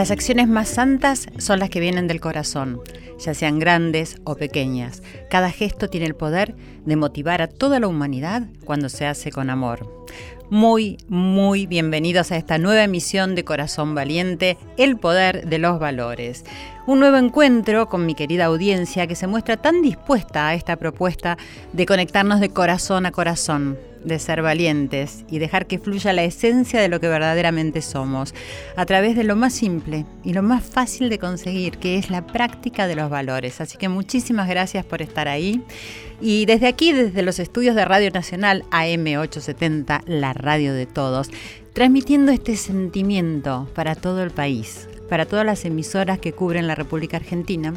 Las acciones más santas son las que vienen del corazón, ya sean grandes o pequeñas. Cada gesto tiene el poder de motivar a toda la humanidad cuando se hace con amor. Muy, muy bienvenidos a esta nueva emisión de Corazón Valiente, El Poder de los Valores. Un nuevo encuentro con mi querida audiencia que se muestra tan dispuesta a esta propuesta de conectarnos de corazón a corazón, de ser valientes y dejar que fluya la esencia de lo que verdaderamente somos, a través de lo más simple y lo más fácil de conseguir, que es la práctica de los valores. Así que muchísimas gracias por estar ahí. Y desde aquí, desde los estudios de Radio Nacional AM870, la radio de todos, transmitiendo este sentimiento para todo el país, para todas las emisoras que cubren la República Argentina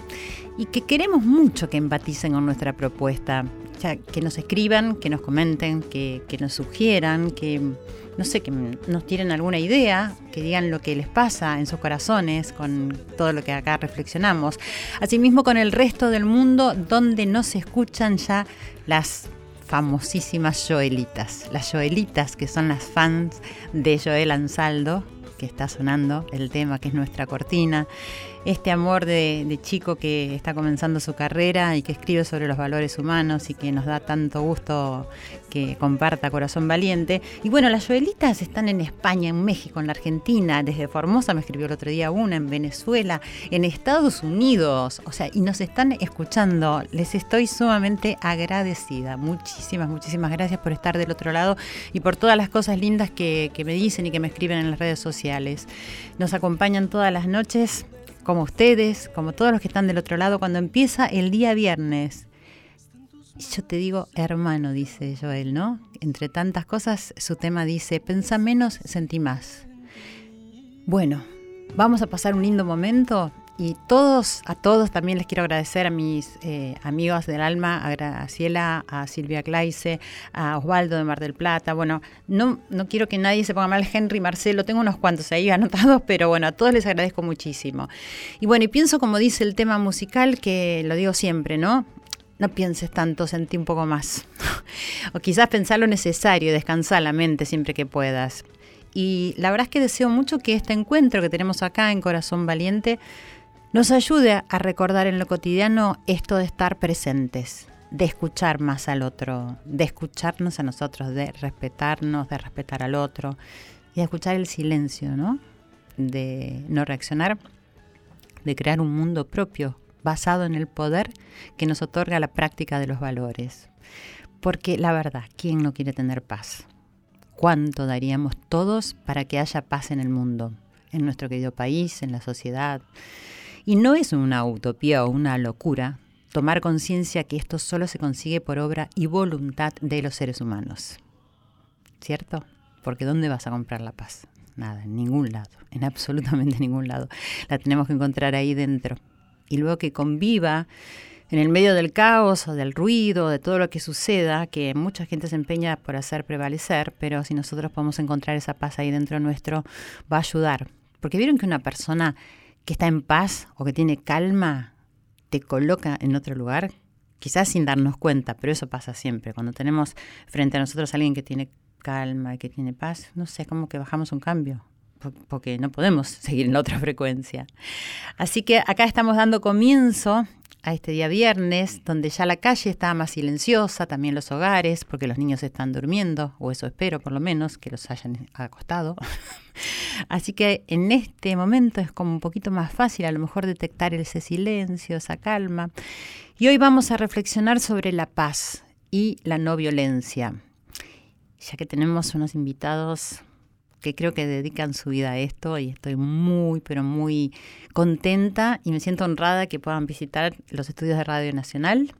y que queremos mucho que empaticen con nuestra propuesta, que nos escriban, que nos comenten, que, nos sugieran, que no sé, que nos tienen alguna idea, que digan lo que les pasa en sus corazones con todo lo que acá reflexionamos. Asimismo con el resto del mundo donde no se escuchan ya las famosísimas Joelitas. Las Joelitas que son las fans de Joel Ansaldo, que está sonando el tema que es nuestra cortina este amor de, chico que está comenzando su carrera y que escribe sobre los valores humanos y que nos da tanto gusto que comparta Corazón Valiente. Y bueno, las Joelitas están en España, en México, en la Argentina, desde Formosa me escribió el otro día una, en Venezuela, en Estados Unidos, o sea, y nos están escuchando. Les estoy sumamente agradecida. Muchísimas, muchísimas gracias por estar del otro lado y por todas las cosas lindas que, que me dicen y que me escriben en las redes sociales. Nos acompañan todas las noches como ustedes, como todos los que están del otro lado, cuando empieza el día viernes. Yo te digo, hermano, dice Joel, ¿no? Entre tantas cosas, su tema dice, pensa menos, sentí más. Bueno, vamos a pasar un lindo momento y todos, a todos también les quiero agradecer a mis eh, amigos del alma, a Graciela, a Silvia Claise, a Osvaldo de Mar del Plata. Bueno, no, no quiero que nadie se ponga mal, Henry, Marcelo, tengo unos cuantos ahí anotados, pero bueno, a todos les agradezco muchísimo. Y bueno, y pienso como dice el tema musical, que lo digo siempre, ¿no? No pienses tanto, sentí un poco más. o quizás pensar lo necesario, descansar la mente siempre que puedas. Y la verdad es que deseo mucho que este encuentro que tenemos acá en Corazón Valiente nos ayude a recordar en lo cotidiano esto de estar presentes, de escuchar más al otro, de escucharnos a nosotros, de respetarnos, de respetar al otro y de escuchar el silencio, ¿no? De no reaccionar, de crear un mundo propio basado en el poder que nos otorga la práctica de los valores. Porque la verdad, ¿quién no quiere tener paz? ¿Cuánto daríamos todos para que haya paz en el mundo, en nuestro querido país, en la sociedad? Y no es una utopía o una locura tomar conciencia que esto solo se consigue por obra y voluntad de los seres humanos. ¿Cierto? Porque ¿dónde vas a comprar la paz? Nada, en ningún lado, en absolutamente ningún lado. La tenemos que encontrar ahí dentro. Y luego que conviva en el medio del caos del ruido, de todo lo que suceda, que mucha gente se empeña por hacer prevalecer, pero si nosotros podemos encontrar esa paz ahí dentro nuestro, va a ayudar. Porque vieron que una persona que está en paz o que tiene calma te coloca en otro lugar, quizás sin darnos cuenta, pero eso pasa siempre. Cuando tenemos frente a nosotros a alguien que tiene calma que tiene paz, no sé, como que bajamos un cambio, porque no podemos seguir en la otra frecuencia. Así que acá estamos dando comienzo a este día viernes, donde ya la calle está más silenciosa, también los hogares, porque los niños están durmiendo, o eso espero por lo menos, que los hayan acostado. Así que en este momento es como un poquito más fácil a lo mejor detectar ese silencio, esa calma. Y hoy vamos a reflexionar sobre la paz y la no violencia, ya que tenemos unos invitados que creo que dedican su vida a esto y estoy muy, pero muy contenta y me siento honrada que puedan visitar los estudios de Radio Nacional.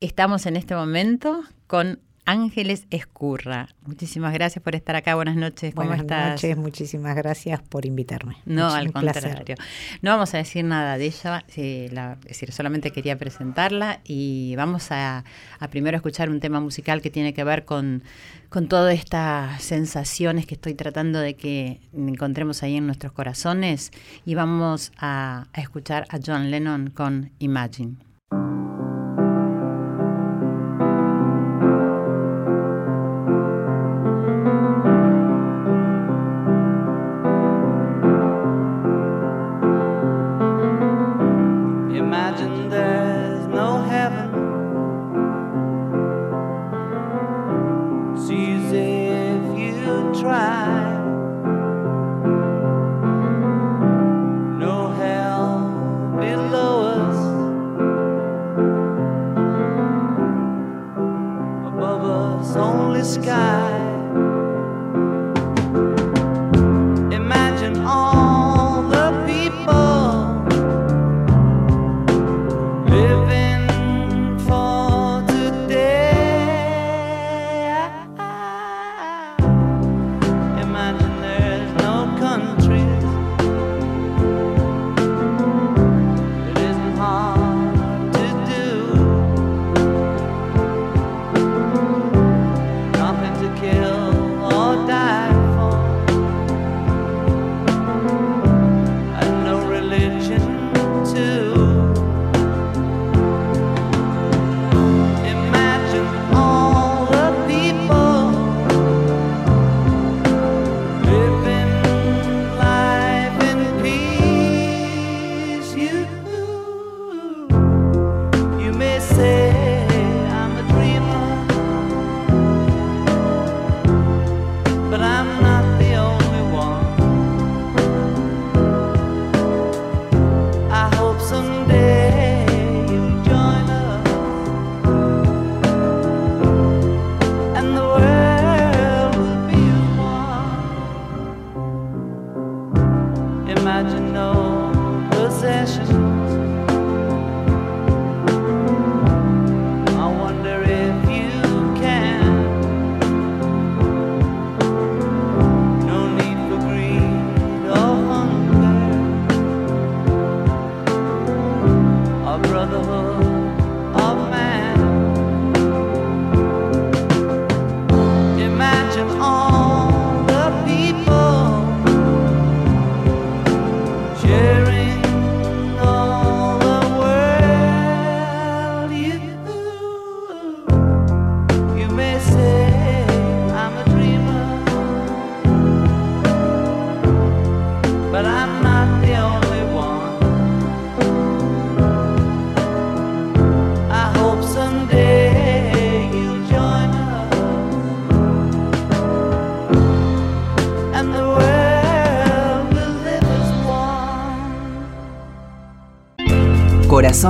Estamos en este momento con Ángeles Escurra. Muchísimas gracias por estar acá. Buenas noches. ¿Cómo Buenas estás? noches, muchísimas gracias por invitarme. No, al placer. contrario. No vamos a decir nada de ella, sí, la- es decir, solamente quería presentarla y vamos a, a primero escuchar un tema musical que tiene que ver con, con todas estas sensaciones que estoy tratando de que encontremos ahí en nuestros corazones y vamos a, a escuchar a John Lennon con. Imagine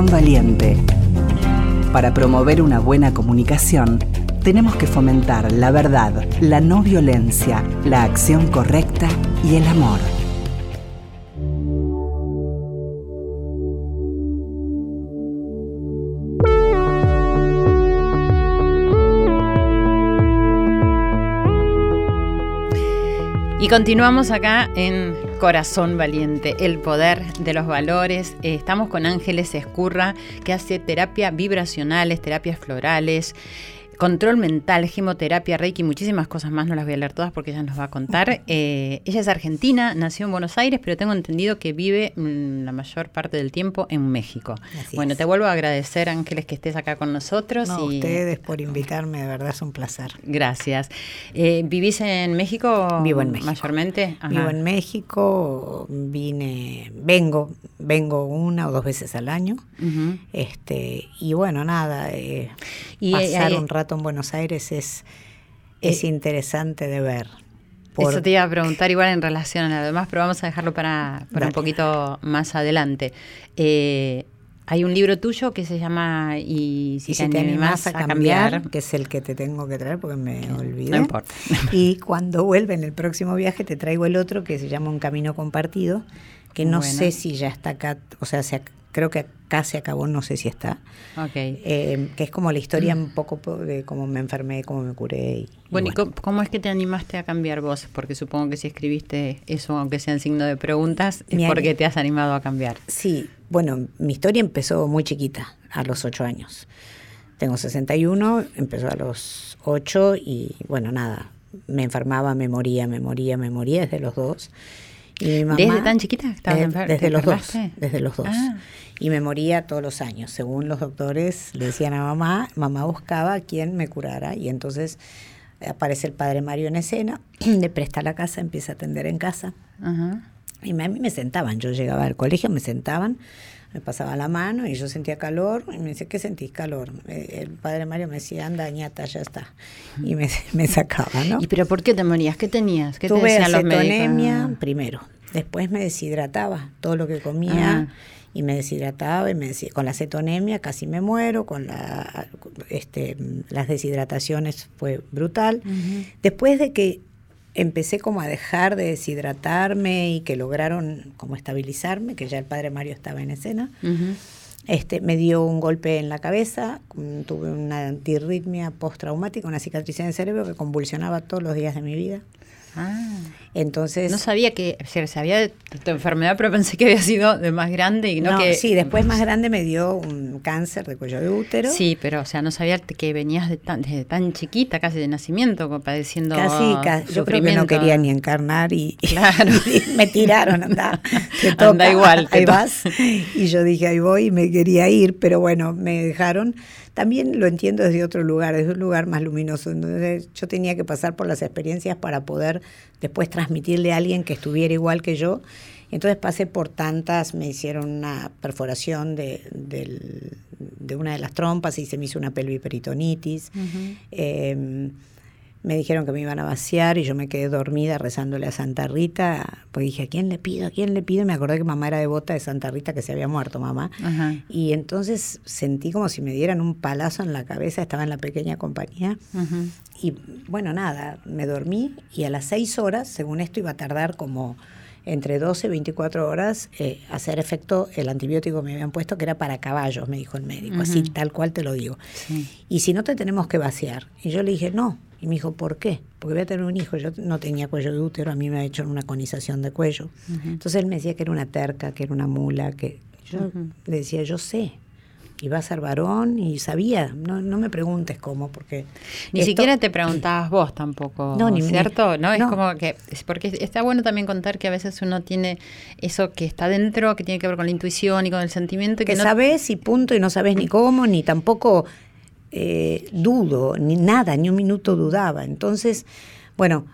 Valiente. Para promover una buena comunicación, tenemos que fomentar la verdad, la no violencia, la acción correcta y el amor. Y continuamos acá en Corazón Valiente, el poder de los valores. Eh, estamos con Ángeles Escurra, que hace terapia vibracionales, terapias florales, control mental, gemoterapia, reiki, muchísimas cosas más. No las voy a leer todas porque ella nos va a contar. Eh, ella es argentina, nació en Buenos Aires, pero tengo entendido que vive mm, la mayor parte del tiempo en México. Así bueno, es. te vuelvo a agradecer, Ángeles, que estés acá con nosotros. No, y ustedes por invitarme, de verdad es un placer. Gracias. Eh, ¿Vivís en México? Vivo en México. Mayormente. Ajá. Vivo en México, vine, vengo, vengo una o dos veces al año. Este, y bueno, nada, eh, Y, pasar eh, un rato en Buenos Aires es, es Eh, interesante de ver. Por- Eso te iba a preguntar igual en relación a lo demás, pero vamos a dejarlo para, para un poquito más adelante. Eh, hay un libro tuyo que se llama Y si, y si te animás a cambiar, que es el que te tengo que traer porque me olvidé. No importa. Y cuando vuelva en el próximo viaje te traigo el otro que se llama Un Camino Compartido, que no Bueno. sé si ya está acá, o sea, se creo que acá se acabó, no sé si está. Ok. Eh, que es como la historia un poco po- de cómo me enfermé, cómo me curé. Y, Bueno, ¿y bueno. cómo, es que te animaste a cambiar vos? Porque supongo que si escribiste eso, aunque sea en signo de preguntas, es Mi porque te has animado a cambiar. Sí, bueno, mi historia empezó muy chiquita, a los ocho años. Tengo 61, empezó a los ocho y bueno, nada, me enfermaba, me moría, me moría, me moría desde los dos. Y mamá, ¿Desde tan chiquita Eh, Desde te los dos, desde los dos. Ah. Y me moría todos los años. Según los doctores, le decían a mamá, mamá buscaba a quien me curara y entonces aparece el padre Mario en escena, le presta la casa, empieza a atender en casa. Ajá. Y me- a mí me sentaban, yo llegaba al colegio, me sentaban, me pasaba la mano y yo sentía calor y me dice, ¿qué sentís calor? Eh, El padre Mario me decía, anda, ñata, ya está. Y me, me sacaba, ¿no? ¿Y pero por qué te morías? ¿Qué tenías? ¿Qué te Tuve los acetonemia primero, después me deshidrataba, todo lo que comía Ah. y me deshidrataba y me decía, con la acetonemia casi me muero, con la, este, las deshidrataciones fue brutal. Después de que empecé como a dejar de deshidratarme y que lograron como estabilizarme, que ya el padre Mario estaba en escena, este, me dio un golpe en la cabeza, mm, tuve una antirritmia postraumática, una cicatriz en el cerebro que convulsionaba todos los días de mi vida. Ah. Entonces, No sabía que o sea, sabía de tu enfermedad, pero pensé que había sido de más grande y no, no, que sí, después más grande me dio un cáncer de cuello de útero. Sí, pero o sea, no sabía que venías de tan, desde tan chiquita, casi de nacimiento, padeciendo Casi, ca- yo creo que no quería ni encarnar y, Claro. y me tiraron, anda, te Anda toca, igual, te ahí toca. vas. Y yo dije, ahí voy y me quería ir, pero bueno, me dejaron. También lo entiendo desde otro lugar, desde un lugar más luminoso. Entonces, yo tenía que pasar por las experiencias para poder después transmitirle a alguien que estuviera igual que yo. Entonces pasé por tantas, me hicieron una perforación de, de una de las trompas y se me hizo una pelviperitonitis. Eh, me dijeron que me iban a vaciar y yo me quedé dormida rezándole a Santa Rita, porque dije, ¿a quién le pido? ¿A quién le pido? Y me acordé que mamá era devota de Santa Rita, que se había muerto mamá. Ajá. Y entonces sentí como si me dieran un palazo en la cabeza, estaba en la pequeña compañía. Y bueno, nada, me dormí y a las seis horas, según esto, iba a tardar como entre 12 y 24 horas eh, hacer efecto el antibiótico que me habían puesto, que era para caballos, me dijo el médico, así tal cual te lo digo. Sí. Y si no te tenemos que vaciar. Y yo le dije, no. Y me dijo, ¿por qué? Porque voy a tener un hijo. Yo no tenía cuello de útero, a mí me ha hecho una conización de cuello. Entonces él me decía que era una terca, que era una mula, que yo le decía, yo sé. Y va a ser varón y sabía. No, no me preguntes cómo, porque... Ni esto- siquiera te preguntabas vos tampoco, No, ni- ¿cierto? ni- no, es no. como que es porque está bueno también contar que a veces uno tiene eso que está dentro, que tiene que ver con la intuición y con el sentimiento y que, que no sabes y punto, y no sabes ni cómo, ni tampoco eh, dudo, ni nada, ni un minuto dudaba. Entonces, bueno,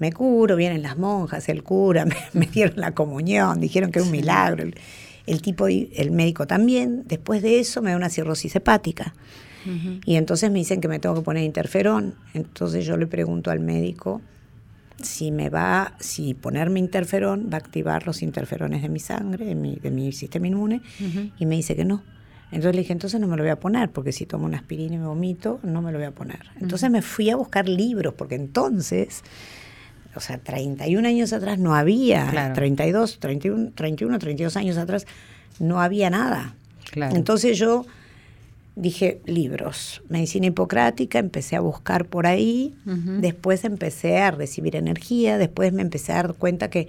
me curo, vienen las monjas, el cura, me, me dieron la comunión, dijeron que era un milagro. El tipo, el médico también. Después de eso me da una cirrosis hepática. Y entonces me dicen que me tengo que poner interferón. Entonces yo le pregunto al médico si me va, si ponerme interferón va a activar los interferones de mi sangre, de mi, de mi sistema inmune, y me dice que no. Entonces le dije, entonces no me lo voy a poner, porque si tomo una aspirina y me vomito, no me lo voy a poner. Entonces me fui a buscar libros, porque entonces, o sea, 31 años atrás no había, Claro. 32, 31, 31, 32 años atrás no había nada. Claro. Entonces yo dije libros, medicina hipocrática, empecé a buscar por ahí, después empecé a recibir energía, después me empecé a dar cuenta que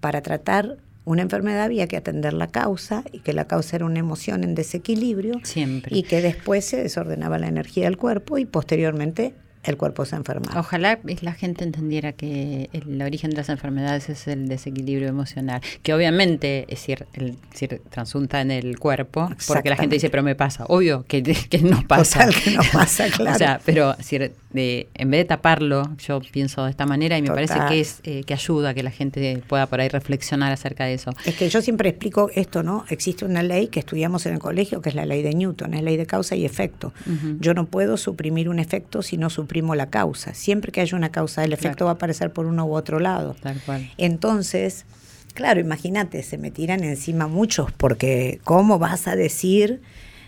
para tratar una enfermedad había que atender la causa y que la causa era una emoción en desequilibrio Siempre. y que después se desordenaba la energía del cuerpo y posteriormente el cuerpo se enfermaba. Ojalá la gente entendiera que el origen de las enfermedades es el desequilibrio emocional, que obviamente es decir, el, decir, transunta en el cuerpo, porque la gente dice, pero me pasa, obvio que, que no pasa. Total que no pasa, claro. o sea, pero es decir, de- en vez de taparlo, yo pienso de esta manera y me parece que es eh, que ayuda a que la gente pueda por ahí reflexionar acerca de eso. Es que yo siempre explico esto, ¿no? Existe una ley que estudiamos en el colegio, que es la ley de Newton, es ley de causa y efecto. Yo no puedo suprimir un efecto si no suprimo la causa. Siempre que haya una causa, el efecto Claro. va a aparecer por uno u otro lado. Tal cual. Entonces, claro, imagínate, se me tiran encima muchos, porque ¿cómo vas a decir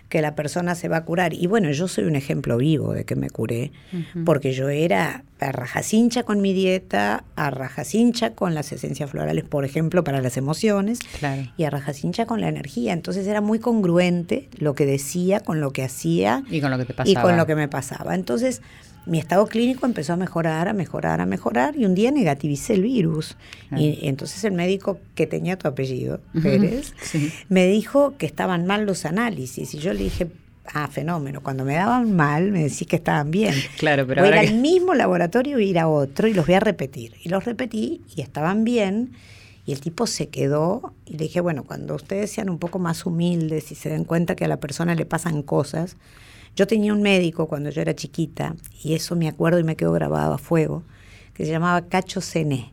que la persona se va a curar. Y bueno, yo soy un ejemplo vivo de que me curé, porque yo era a rajacincha con mi dieta, a rajacincha con las esencias florales, por ejemplo, para las emociones, y a rajacincha con la energía. Entonces era muy congruente lo que decía con lo que hacía y con lo que te pasaba. y con lo que me pasaba. Entonces mi estado clínico empezó a mejorar, a mejorar, a mejorar, y un día negativicé el virus. Y, entonces el médico que tenía tu apellido, Pérez, me dijo que estaban mal los análisis. Y yo le dije, ah, fenómeno, cuando me daban mal, me decís que estaban bien. Claro, pero voy ahora a ir al mismo laboratorio y ir a otro y los voy a repetir. Y los repetí y estaban bien. Y el tipo se quedó y le dije, bueno, cuando ustedes sean un poco más humildes y se den cuenta que a la persona le pasan cosas, yo tenía un médico cuando yo era chiquita, y eso me acuerdo y me quedó grabado a fuego, que se llamaba Cacho Cené.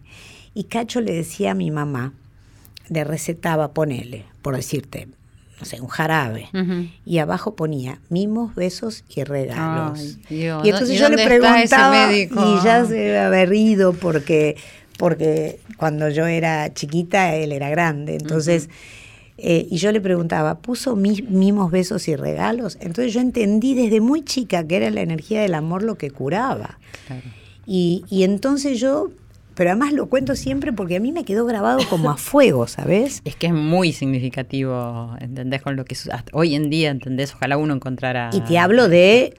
Y Cacho le decía a mi mamá, le recetaba, ponele, por decirte, no sé, un jarabe. Y abajo ponía mimos, besos y regalos. y entonces yo le preguntaba y ya se había haber ido porque, porque cuando yo era chiquita él era grande. Entonces... Eh, y yo le preguntaba, ¿puso mimos, besos y regalos? Entonces yo entendí desde muy chica que era la energía del amor lo que curaba. Y, y entonces yo pero además lo cuento siempre porque a mí me quedó grabado como a fuego, ¿sabes? Es que es muy significativo, ¿entendés? Con lo que hoy en día, ¿entendés? Ojalá uno encontrara... Y te hablo de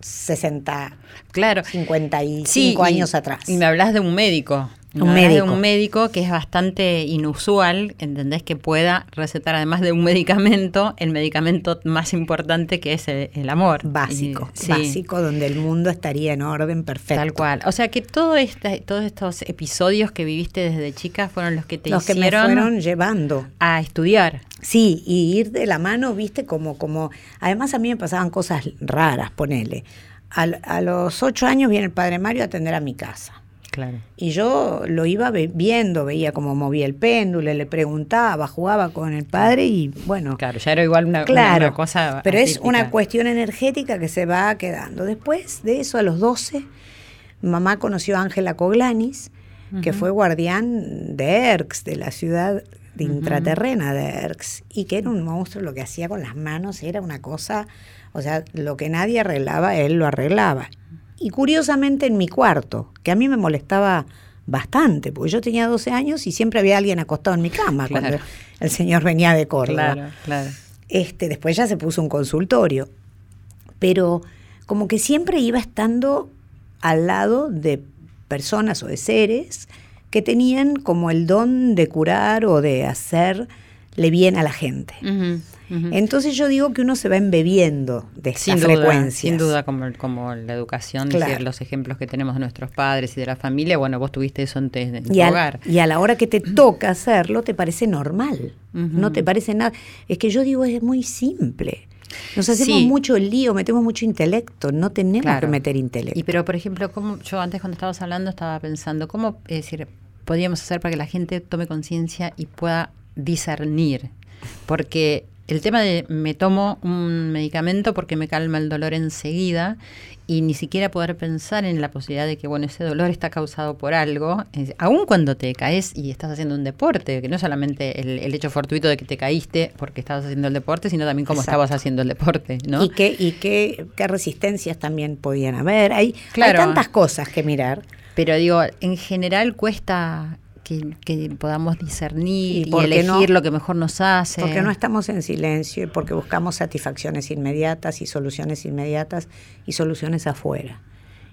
60, claro. 55 años atrás. Y me hablas de un médico, un médico. un médico que es bastante inusual, ¿entendés? Que pueda recetar, además de un medicamento, el medicamento más importante que es el, amor. Básico, básico, donde el mundo estaría en orden perfecto. Tal cual. O sea que todo este, todos estos episodios que viviste desde chica fueron los que te los hicieron... que me fueron llevando. A estudiar. Sí, y ir de la mano, viste, como... como Además a mí me pasaban cosas raras, ponele. A, a los ocho años viene el padre Mario a atender a mi casa y yo lo iba viendo, veía cómo movía el péndulo, le preguntaba, jugaba con el padre y bueno. Claro, ya era igual una, cosa. Pero es una cuestión energética que se va quedando. Después de eso, a los 12, mamá conoció a Ángela Coglanis, que fue guardián de Erx, de la ciudad de intraterrena de Erx, y que era un monstruo, lo que hacía con las manos era una cosa, o sea, lo que nadie arreglaba, él lo arreglaba y curiosamente en mi cuarto, que a mí me molestaba bastante, porque yo tenía 12 años y siempre había alguien acostado en mi cama cuando el señor venía de Córdoba. Claro, claro. Este, después ya se puso un consultorio, pero como que siempre iba estando al lado de personas o de seres que tenían como el don de curar o de hacerle bien a la gente. Entonces yo digo que uno se va embebiendo de esta frecuencia. Sin duda, como, como la educación, los ejemplos que tenemos de nuestros padres y de la familia, bueno, vos tuviste eso antes en tu hogar. y a la hora que te toca hacerlo, te parece normal. No te parece nada. Es que yo digo, es muy simple. Nos hacemos mucho lío, metemos mucho intelecto, no tenemos que meter intelecto. Y pero, por ejemplo, como yo antes cuando estabas hablando estaba pensando, ¿cómo es decir, podríamos hacer para que la gente tome conciencia y pueda discernir? Porque el tema de me tomo un medicamento porque me calma el dolor enseguida y ni siquiera poder pensar en la posibilidad de que bueno ese dolor está causado por algo, aun cuando te caes y estás haciendo un deporte, que no solamente el, hecho fortuito de que te caíste porque estabas haciendo el deporte, sino también cómo estabas haciendo el deporte, ¿no? Y qué y qué, qué resistencias también podían haber. Hay, hay tantas cosas que mirar. Pero digo, en general cuesta que, podamos discernir y, elegir lo que mejor nos hace. Porque no estamos en silencio y porque buscamos satisfacciones inmediatas y soluciones inmediatas y soluciones afuera.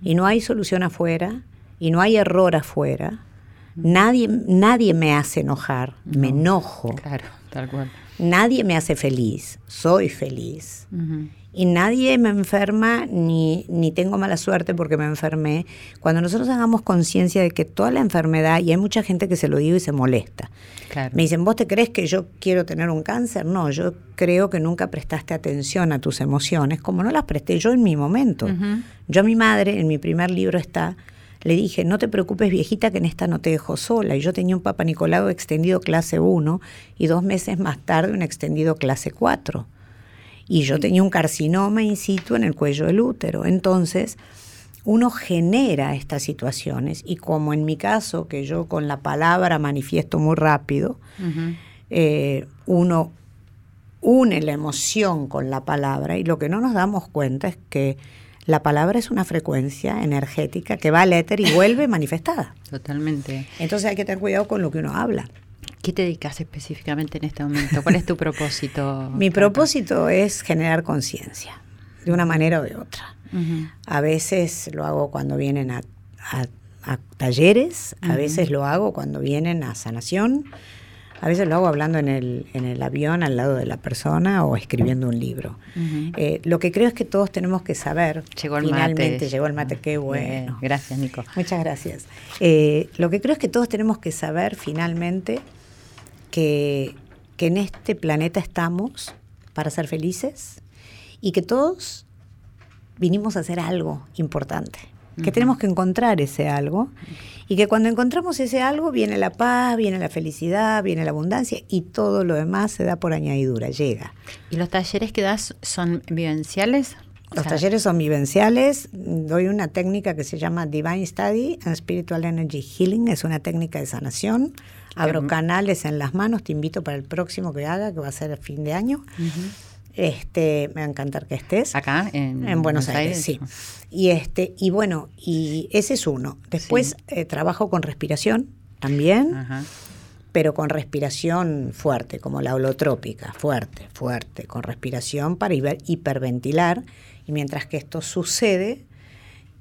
Y no hay solución afuera y no hay error afuera. Nadie, nadie me hace enojar, me enojo. Claro, tal cual. Nadie me hace feliz, soy feliz y nadie me enferma ni, ni tengo mala suerte porque me enfermé. Cuando nosotros hagamos conciencia de que toda la enfermedad, y hay mucha gente que se lo digo y se molesta, me dicen, ¿vos te crees que yo quiero tener un cáncer? No, yo creo que nunca prestaste atención a tus emociones, como no las presté yo en mi momento. Yo a mi madre, en mi primer libro está, le dije, no te preocupes viejita que en esta no te dejo sola. Y yo tenía un Papa Nicolau extendido clase 1 y dos meses más tarde un extendido clase 4 y yo tenía un carcinoma in situ en el cuello del útero. Entonces, uno genera estas situaciones y como en mi caso, que yo con la palabra manifiesto muy rápido, eh, uno une la emoción con la palabra y lo que no nos damos cuenta es que la palabra es una frecuencia energética que va al éter y vuelve manifestada. Totalmente. Entonces hay que tener cuidado con lo que uno habla. ¿Qué te dedicas específicamente en este momento? ¿Cuál es tu propósito? Mi propósito es generar conciencia, de una manera o de otra. A veces lo hago cuando vienen a, talleres, a veces lo hago cuando vienen a sanación, a veces lo hago hablando en el, en el avión al lado de la persona o escribiendo un libro. Eh, lo que creo es que todos tenemos que saber. Llegó el finalmente, mate. llegó el mate, qué bueno. gracias, Nico. Muchas gracias. Eh, lo que creo es que todos tenemos que saber finalmente que, que en este planeta estamos para ser felices y que todos vinimos a hacer algo importante que tenemos que encontrar ese algo y que cuando encontramos ese algo viene la paz, viene la felicidad, viene la abundancia y todo lo demás se da por añadidura, llega. ¿Y los talleres que das son vivenciales? Los talleres son vivenciales. Doy una técnica que se llama Divine Study and Spiritual Energy Healing. Es una técnica de sanación. Abro canales en las manos. Te invito para el próximo que haga, que va a ser a fin de año. Este, me va a encantar que estés. Acá en, Buenos, Aires, sí. Y este, y bueno, y ese es uno. Después eh, trabajo con respiración también. Pero con respiración fuerte, como la holotrópica, fuerte, fuerte, con respiración para hiperventilar. Y mientras que esto sucede,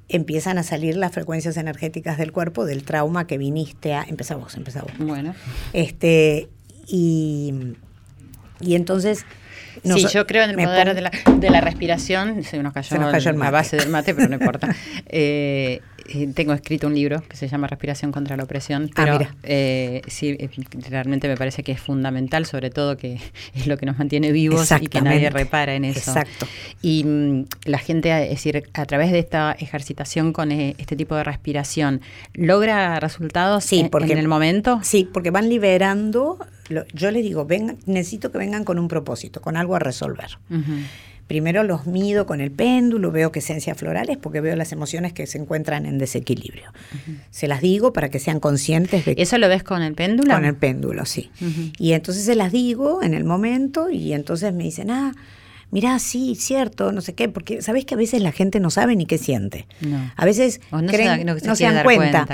empiezan a salir las frecuencias energéticas del cuerpo del trauma que viniste a. Empezamos, empezamos. Bueno. Este, y, y entonces sí, yo creo en el poder de la, de la, respiración. Se nos cayó, la base del mate, pero no importa. Eh, tengo escrito un libro que se llama Respiración contra la opresión. Ah, pero eh, sí, realmente me parece que es fundamental, sobre todo que es lo que nos mantiene vivos y que nadie repara en eso. Exacto. Y mm, la gente, es decir, a través de esta ejercitación con este tipo de respiración, ¿logra resultados en, en el momento? Sí, porque van liberando yo les digo, ven, necesito que vengan con un propósito, con algo a resolver. Primero los mido con el péndulo, veo que esencias florales, porque veo las emociones que se encuentran en desequilibrio. Se las digo para que sean conscientes de... ¿Eso lo ves con el péndulo? Con el péndulo, sí. Y entonces se las digo en el momento y entonces me dicen, ah, mirá, sí, cierto, no sé qué, porque sabés que a veces la gente no sabe ni qué siente. A veces no, se, dan cuenta.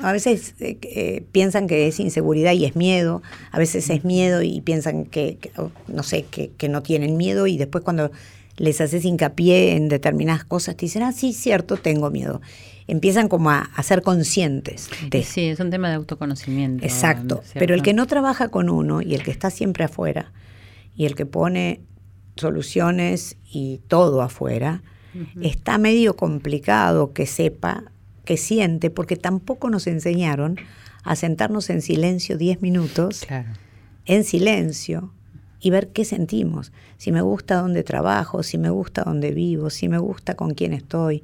A veces eh, eh, piensan que es inseguridad y es miedo, a veces es miedo y piensan que, no sé, que, que, no tienen miedo y después cuando les haces hincapié en determinadas cosas te dicen, ah, sí, cierto, tengo miedo. Empiezan como a, ser conscientes de... Sí, es un tema de autoconocimiento. Exacto, pero el que no trabaja con uno y el que está siempre afuera y el que pone soluciones y todo afuera, está medio complicado que sepa, que siente, porque tampoco nos enseñaron a sentarnos en silencio 10 minutos, en silencio, y ver qué sentimos. Si me gusta dónde trabajo, si me gusta dónde vivo, si me gusta con quién estoy.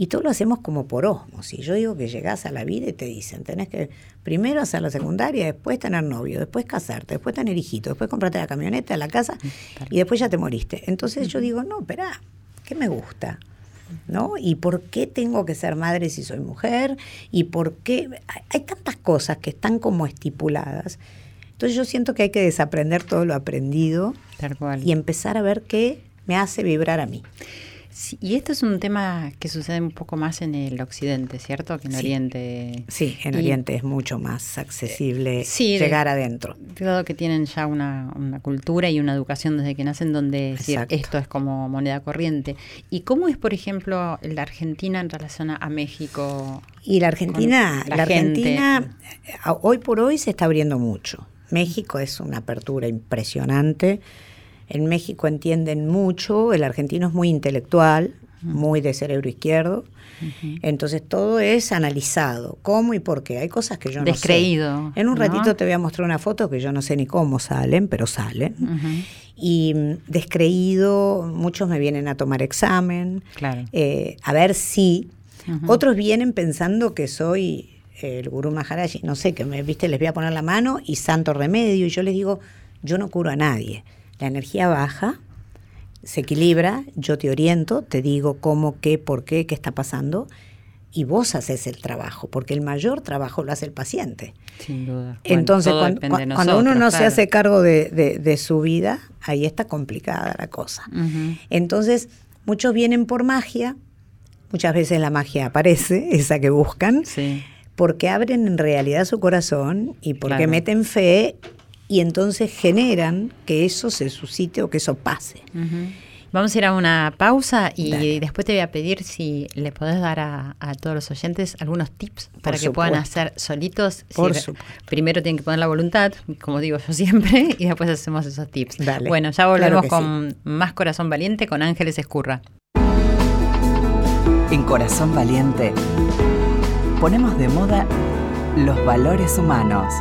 Y todo lo hacemos como por osmosis. Yo digo que llegás a la vida y te dicen, tenés que primero hacer la secundaria, después tener novio, después casarte, después tener hijito, después comprarte la camioneta, la casa y después ya te moriste. Entonces yo digo, no, espera, ¿qué me gusta? ¿No? ¿Y por qué tengo que ser madre si soy mujer? ¿Y por qué? Hay tantas cosas que están como estipuladas. Entonces yo siento que hay que desaprender todo lo aprendido y empezar a ver qué me hace vibrar a mí y esto es un tema que sucede un poco más en el occidente, ¿cierto? Que en Oriente. Sí, en Oriente es mucho más accesible llegar adentro. Dado que tienen ya una, cultura y una educación desde que nacen donde decir esto es como moneda corriente. ¿Y cómo es, por ejemplo, la Argentina en relación a México? Y la Argentina, la, Argentina hoy por hoy se está abriendo mucho. México es una apertura impresionante en México entienden mucho, el argentino es muy intelectual, muy de cerebro izquierdo. Entonces todo es analizado, cómo y por qué. Hay cosas que yo no sé. En un ratito te voy a mostrar una foto que yo no sé ni cómo salen, pero salen. Y mm, descreído, muchos me vienen a tomar examen, eh, a ver si. Otros vienen pensando que soy el gurú Maharaji, no sé, que me viste, les voy a poner la mano y santo remedio. Y yo les digo, yo no curo a nadie la energía baja, se equilibra, yo te oriento, te digo cómo, qué, por qué, qué está pasando, y vos haces el trabajo, porque el mayor trabajo lo hace el paciente. Sin duda. Entonces, cuando, uno no se hace cargo de, de- de su vida, ahí está complicada la cosa. Entonces, muchos vienen por magia, muchas veces la magia aparece, esa que buscan, Sí. porque abren en realidad su corazón y porque Claro. meten fe y entonces generan que eso se suscite o que eso pase. Vamos a ir a una pausa y Dale. después te voy a pedir si le podés dar a, a todos los oyentes algunos tips para que puedan hacer solitos. Por supuesto. Primero tienen que poner la voluntad, como digo yo siempre, y después hacemos esos tips. Dale. Bueno, ya volvemos con más Corazón Valiente con Ángeles Escurra. En Corazón Valiente ponemos de moda los valores humanos